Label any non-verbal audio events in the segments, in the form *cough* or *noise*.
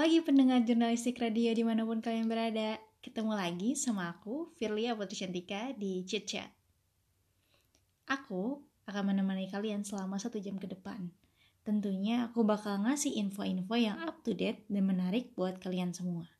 pagi pendengar jurnalistik radio di mana pun kalian berada. Ketemu lagi sama aku, Firlia Putri Cantika di Chit Chat. Aku akan menemani kalian selama satu jam ke depan. Tentunya aku bakal ngasih info-info yang up to date dan menarik buat kalian semua.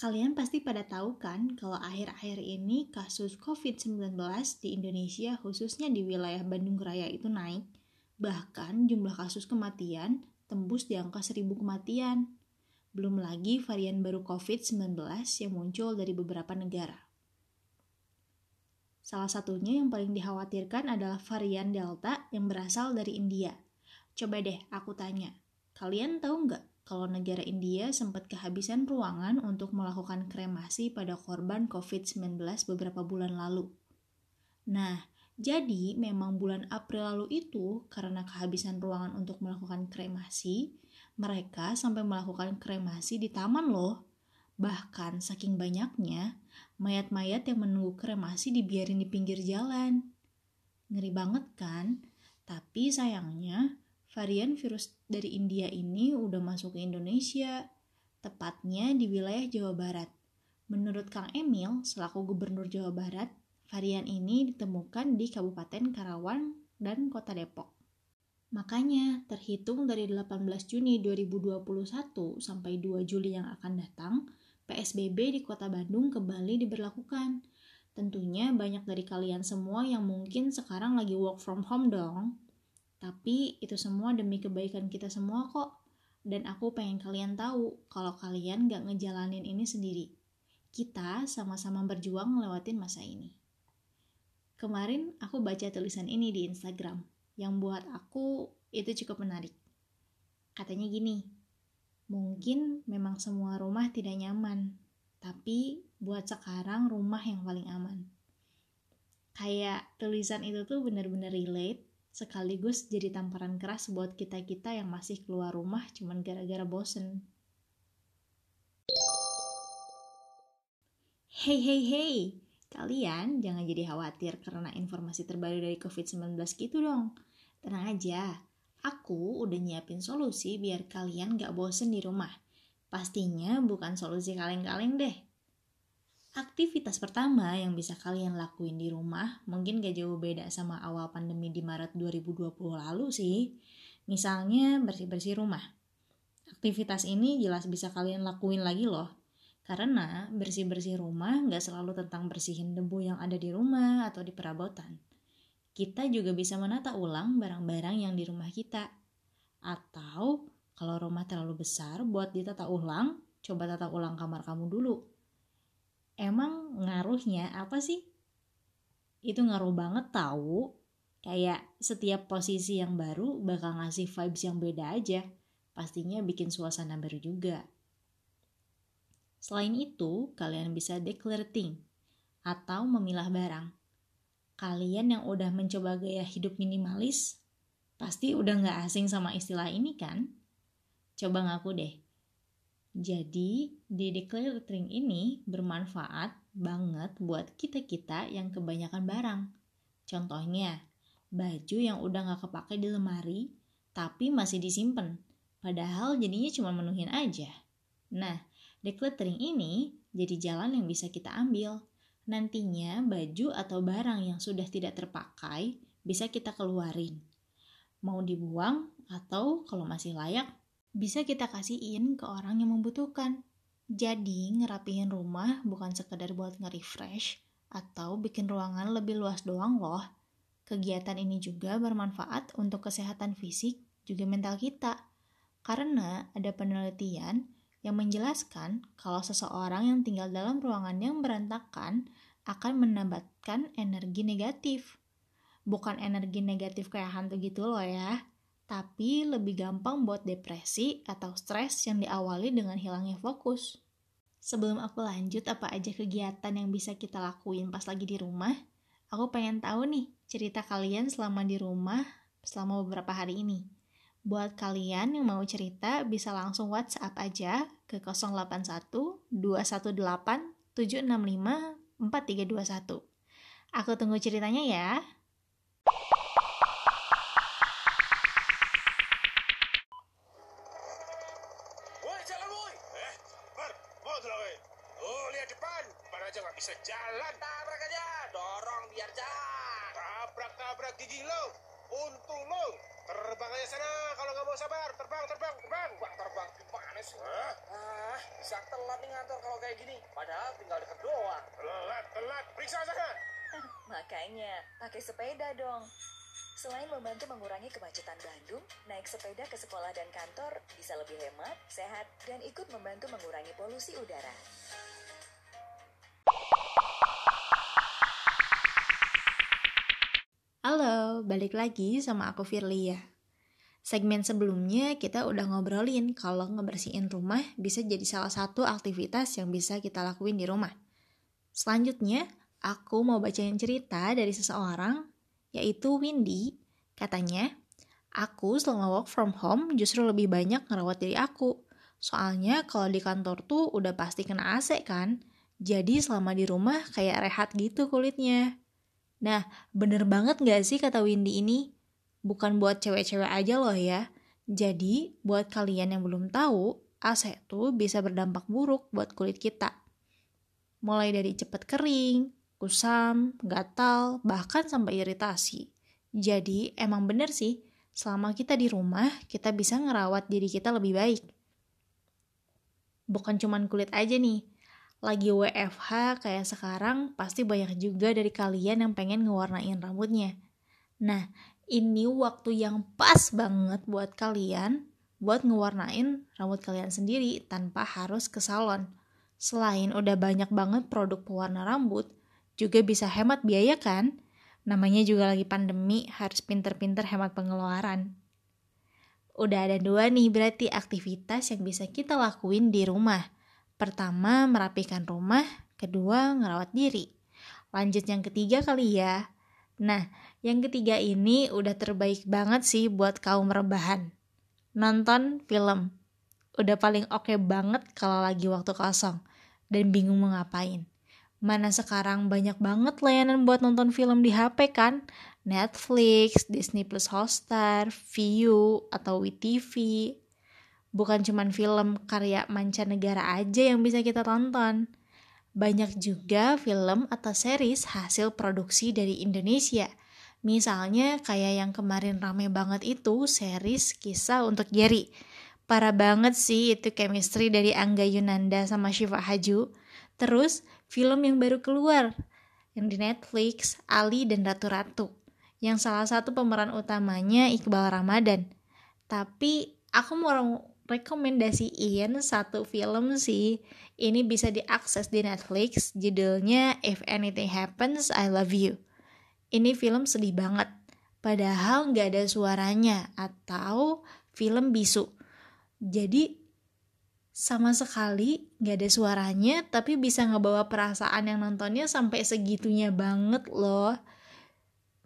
Kalian pasti pada tahu kan kalau akhir-akhir ini kasus COVID-19 di Indonesia khususnya di wilayah Bandung Raya itu naik. Bahkan jumlah kasus kematian tembus di angka 1000 kematian. Belum lagi varian baru COVID-19 yang muncul dari beberapa negara. Salah satunya yang paling dikhawatirkan adalah varian Delta yang berasal dari India. Coba deh aku tanya, kalian tahu nggak kalau negara India sempat kehabisan ruangan untuk melakukan kremasi pada korban COVID-19 beberapa bulan lalu. Nah, jadi memang bulan April lalu itu karena kehabisan ruangan untuk melakukan kremasi, mereka sampai melakukan kremasi di taman loh. Bahkan saking banyaknya, mayat-mayat yang menunggu kremasi dibiarin di pinggir jalan. Ngeri banget kan? Tapi sayangnya, varian virus dari India ini udah masuk ke Indonesia, tepatnya di wilayah Jawa Barat. Menurut Kang Emil, selaku Gubernur Jawa Barat, varian ini ditemukan di Kabupaten Karawang dan Kota Depok. Makanya, terhitung dari 18 Juni 2021 sampai 2 Juli yang akan datang, PSBB di Kota Bandung kembali diberlakukan. Tentunya banyak dari kalian semua yang mungkin sekarang lagi work from home dong. Tapi itu semua demi kebaikan kita semua kok. Dan aku pengen kalian tahu kalau kalian gak ngejalanin ini sendiri. Kita sama-sama berjuang ngelewatin masa ini. Kemarin aku baca tulisan ini di Instagram yang buat aku itu cukup menarik. Katanya gini, mungkin memang semua rumah tidak nyaman, tapi buat sekarang rumah yang paling aman. Kayak tulisan itu tuh bener-bener relate sekaligus jadi tamparan keras buat kita-kita yang masih keluar rumah cuman gara-gara bosen. Hey hey hey, kalian jangan jadi khawatir karena informasi terbaru dari COVID-19 gitu dong. Tenang aja, aku udah nyiapin solusi biar kalian gak bosen di rumah. Pastinya bukan solusi kaleng-kaleng deh. Aktivitas pertama yang bisa kalian lakuin di rumah mungkin gak jauh beda sama awal pandemi di Maret 2020 lalu sih. Misalnya bersih-bersih rumah. Aktivitas ini jelas bisa kalian lakuin lagi loh. Karena bersih-bersih rumah gak selalu tentang bersihin debu yang ada di rumah atau di perabotan. Kita juga bisa menata ulang barang-barang yang di rumah kita. Atau kalau rumah terlalu besar buat ditata ulang, coba tata ulang kamar kamu dulu emang ngaruhnya apa sih? Itu ngaruh banget tahu. Kayak setiap posisi yang baru bakal ngasih vibes yang beda aja. Pastinya bikin suasana baru juga. Selain itu, kalian bisa decluttering atau memilah barang. Kalian yang udah mencoba gaya hidup minimalis, pasti udah nggak asing sama istilah ini kan? Coba ngaku deh, jadi, di decluttering ini bermanfaat banget buat kita-kita yang kebanyakan barang. Contohnya, baju yang udah gak kepake di lemari, tapi masih disimpan. Padahal jadinya cuma menuhin aja. Nah, decluttering ini jadi jalan yang bisa kita ambil. Nantinya baju atau barang yang sudah tidak terpakai bisa kita keluarin. Mau dibuang atau kalau masih layak bisa kita kasihin ke orang yang membutuhkan. Jadi, ngerapihin rumah bukan sekedar buat nge-refresh atau bikin ruangan lebih luas doang loh. Kegiatan ini juga bermanfaat untuk kesehatan fisik juga mental kita. Karena ada penelitian yang menjelaskan kalau seseorang yang tinggal dalam ruangan yang berantakan akan menambahkan energi negatif. Bukan energi negatif kayak hantu gitu loh ya, tapi lebih gampang buat depresi atau stres yang diawali dengan hilangnya fokus. Sebelum aku lanjut apa aja kegiatan yang bisa kita lakuin pas lagi di rumah, aku pengen tahu nih cerita kalian selama di rumah selama beberapa hari ini. Buat kalian yang mau cerita bisa langsung WhatsApp aja ke 081 218 765 4321. Aku tunggu ceritanya ya. Telat nih ngantor kalau kayak gini. Padahal tinggal deket doang. Telat, telat. Periksa sana. *laughs* Makanya, pakai sepeda dong. Selain membantu mengurangi kemacetan Bandung, naik sepeda ke sekolah dan kantor bisa lebih hemat, sehat, dan ikut membantu mengurangi polusi udara. Halo, balik lagi sama aku Firlia. Segmen sebelumnya kita udah ngobrolin kalau ngebersihin rumah bisa jadi salah satu aktivitas yang bisa kita lakuin di rumah. Selanjutnya, aku mau bacain cerita dari seseorang, yaitu Windy. Katanya, aku selama work from home justru lebih banyak ngerawat diri aku. Soalnya kalau di kantor tuh udah pasti kena AC kan, jadi selama di rumah kayak rehat gitu kulitnya. Nah, bener banget gak sih kata Windy ini? Bukan buat cewek-cewek aja loh ya. Jadi, buat kalian yang belum tahu, AC tuh bisa berdampak buruk buat kulit kita. Mulai dari cepet kering, kusam, gatal, bahkan sampai iritasi. Jadi, emang bener sih, selama kita di rumah, kita bisa ngerawat diri kita lebih baik. Bukan cuman kulit aja nih, lagi WFH kayak sekarang, pasti banyak juga dari kalian yang pengen ngewarnain rambutnya. Nah, ini waktu yang pas banget buat kalian buat ngewarnain rambut kalian sendiri tanpa harus ke salon. Selain udah banyak banget produk pewarna rambut, juga bisa hemat biaya kan? Namanya juga lagi pandemi, harus pinter-pinter hemat pengeluaran. Udah ada dua nih berarti aktivitas yang bisa kita lakuin di rumah Pertama, merapikan rumah. Kedua, ngerawat diri. Lanjut yang ketiga kali ya. Nah, yang ketiga ini udah terbaik banget sih buat kaum rebahan. Nonton film. Udah paling oke okay banget kalau lagi waktu kosong dan bingung mau ngapain. Mana sekarang banyak banget layanan buat nonton film di HP kan? Netflix, Disney Plus Hotstar, Viu, atau WeTV, bukan cuman film karya mancanegara aja yang bisa kita tonton. Banyak juga film atau series hasil produksi dari Indonesia. Misalnya kayak yang kemarin rame banget itu series kisah untuk Gary. Parah banget sih itu chemistry dari Angga Yunanda sama Shiva Haju. Terus film yang baru keluar yang di Netflix Ali dan Ratu Ratu yang salah satu pemeran utamanya Iqbal Ramadan. Tapi aku mau rekomendasiin satu film sih. Ini bisa diakses di Netflix, judulnya If Anything Happens, I Love You. Ini film sedih banget, padahal nggak ada suaranya atau film bisu. Jadi sama sekali nggak ada suaranya, tapi bisa ngebawa perasaan yang nontonnya sampai segitunya banget loh.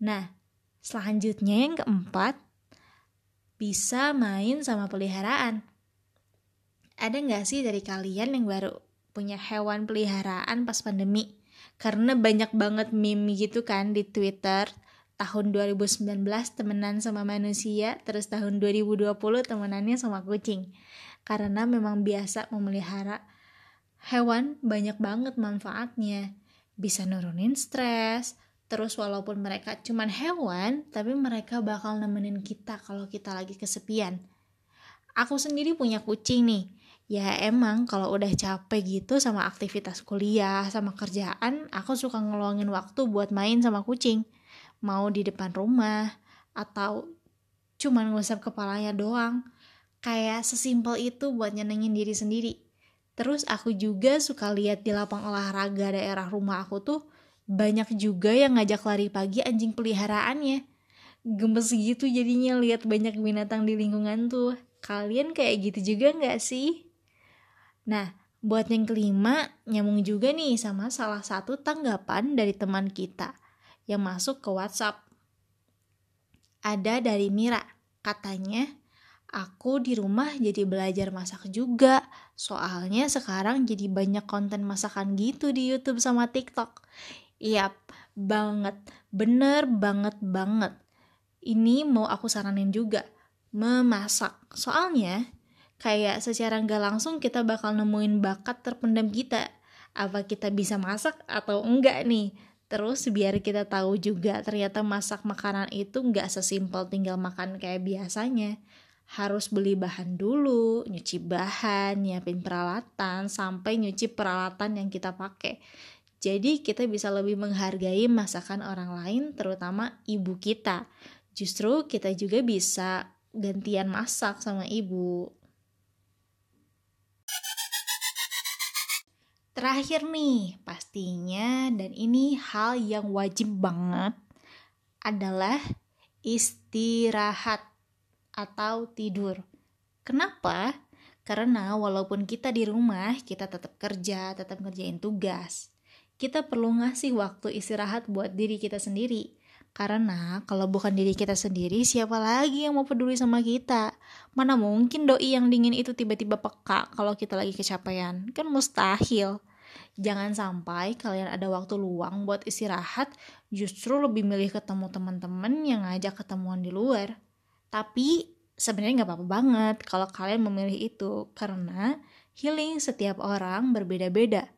Nah, selanjutnya yang keempat, bisa main sama peliharaan. Ada nggak sih dari kalian yang baru punya hewan peliharaan pas pandemi? Karena banyak banget meme gitu kan di Twitter. Tahun 2019 temenan sama manusia, terus tahun 2020 temenannya sama kucing. Karena memang biasa memelihara hewan banyak banget manfaatnya. Bisa nurunin stres, Terus walaupun mereka cuman hewan, tapi mereka bakal nemenin kita kalau kita lagi kesepian. Aku sendiri punya kucing nih. Ya emang kalau udah capek gitu sama aktivitas kuliah, sama kerjaan, aku suka ngeluangin waktu buat main sama kucing. Mau di depan rumah, atau cuman ngusap kepalanya doang. Kayak sesimpel itu buat nyenengin diri sendiri. Terus aku juga suka lihat di lapang olahraga daerah rumah aku tuh banyak juga yang ngajak lari pagi anjing peliharaannya. Gemes gitu jadinya lihat banyak binatang di lingkungan tuh. Kalian kayak gitu juga nggak sih? Nah, buat yang kelima, nyambung juga nih sama salah satu tanggapan dari teman kita yang masuk ke WhatsApp. Ada dari Mira, katanya, aku di rumah jadi belajar masak juga. Soalnya sekarang jadi banyak konten masakan gitu di YouTube sama TikTok. Iya, banget. Bener banget banget. Ini mau aku saranin juga. Memasak. Soalnya, kayak secara nggak langsung kita bakal nemuin bakat terpendam kita. Apa kita bisa masak atau enggak nih? Terus biar kita tahu juga ternyata masak makanan itu nggak sesimpel tinggal makan kayak biasanya. Harus beli bahan dulu, nyuci bahan, nyiapin peralatan, sampai nyuci peralatan yang kita pakai. Jadi kita bisa lebih menghargai masakan orang lain, terutama ibu kita. Justru kita juga bisa gantian masak sama ibu. Terakhir nih, pastinya dan ini hal yang wajib banget adalah istirahat atau tidur. Kenapa? Karena walaupun kita di rumah, kita tetap kerja, tetap ngerjain tugas. Kita perlu ngasih waktu istirahat buat diri kita sendiri. Karena kalau bukan diri kita sendiri, siapa lagi yang mau peduli sama kita? Mana mungkin doi yang dingin itu tiba-tiba peka kalau kita lagi kecapean? Kan mustahil. Jangan sampai kalian ada waktu luang buat istirahat, justru lebih milih ketemu teman-teman yang ngajak ketemuan di luar. Tapi sebenarnya nggak apa-apa banget kalau kalian memilih itu, karena healing setiap orang berbeda-beda.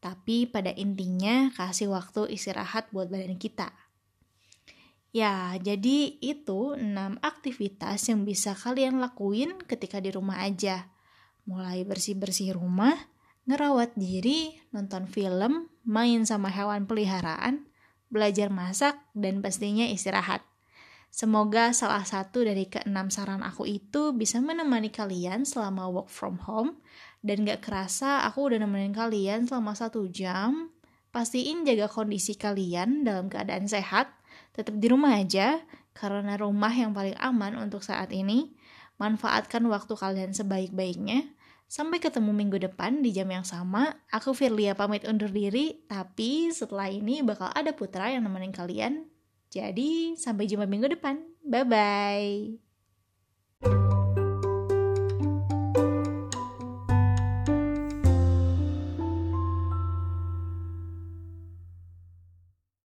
Tapi pada intinya kasih waktu istirahat buat badan kita. Ya, jadi itu 6 aktivitas yang bisa kalian lakuin ketika di rumah aja. Mulai bersih-bersih rumah, ngerawat diri, nonton film, main sama hewan peliharaan, belajar masak, dan pastinya istirahat. Semoga salah satu dari keenam saran aku itu bisa menemani kalian selama work from home, dan gak kerasa aku udah nemenin kalian selama satu jam. Pastiin jaga kondisi kalian dalam keadaan sehat, tetap di rumah aja, karena rumah yang paling aman untuk saat ini. Manfaatkan waktu kalian sebaik-baiknya. Sampai ketemu minggu depan di jam yang sama. Aku Firlia pamit undur diri, tapi setelah ini bakal ada Putra yang nemenin kalian. Jadi, sampai jumpa minggu depan. Bye-bye.